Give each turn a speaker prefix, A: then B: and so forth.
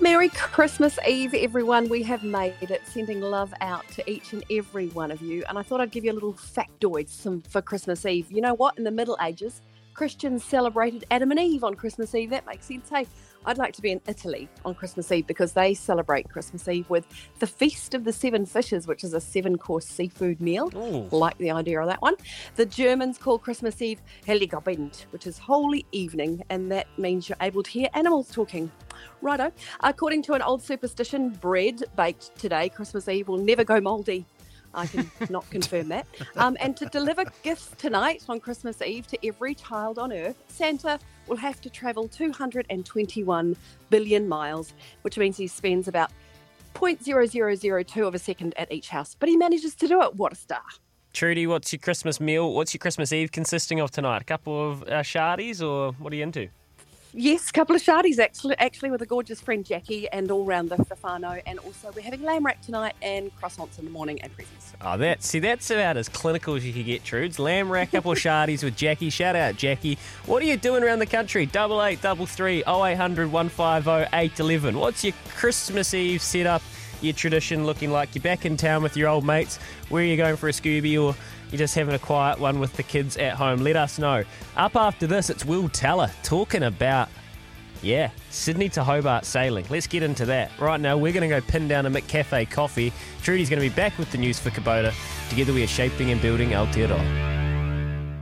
A: Merry Christmas Eve, everyone. We have made it, sending love out to each and every one of you. And I thought I'd give you a little factoid some, for Christmas Eve. You know what? In the Middle Ages, Christians celebrated Adam and Eve on Christmas Eve. That makes sense. Hey, I'd like to be in Italy on Christmas Eve because they celebrate Christmas Eve with the Feast of the Seven Fishes, which is a seven course seafood meal.
B: Ooh.
A: Like the idea of that one. The Germans call Christmas Eve Heiligabend, which is holy evening, and that means you're able to hear animals talking. Righto. According to an old superstition, bread baked today, Christmas Eve, will never go mouldy. I can not confirm that. Um, and to deliver gifts tonight on Christmas Eve to every child on Earth, Santa will have to travel 221 billion miles, which means he spends about 0.0002 of a second at each house. But he manages to do it. What a star.
C: Trudy, what's your Christmas meal? What's your Christmas Eve consisting of tonight? A couple of uh, shardies, or what are you into?
A: Yes, a couple of shardies actually, actually with a gorgeous friend Jackie and all round the Stefano. And also we're having lamb wrap tonight and croissants in the morning and presents.
C: Oh, that see, that's about as clinical as you can get, Trudes. Lamb rack, couple of shardies with Jackie. Shout out, Jackie. What are you doing around the country? Double eight, double three, oh eight hundred one five oh eight eleven. What's your Christmas Eve setup? Your tradition looking like you're back in town with your old mates. Where are you going for a Scooby or you're just having a quiet one with the kids at home? Let us know. Up after this, it's Will Teller talking about yeah, Sydney to Hobart sailing. Let's get into that. Right now, we're going to go pin down a McCafe coffee. Trudy's going to be back with the news for Kubota. Together, we are shaping and building Aotearoa.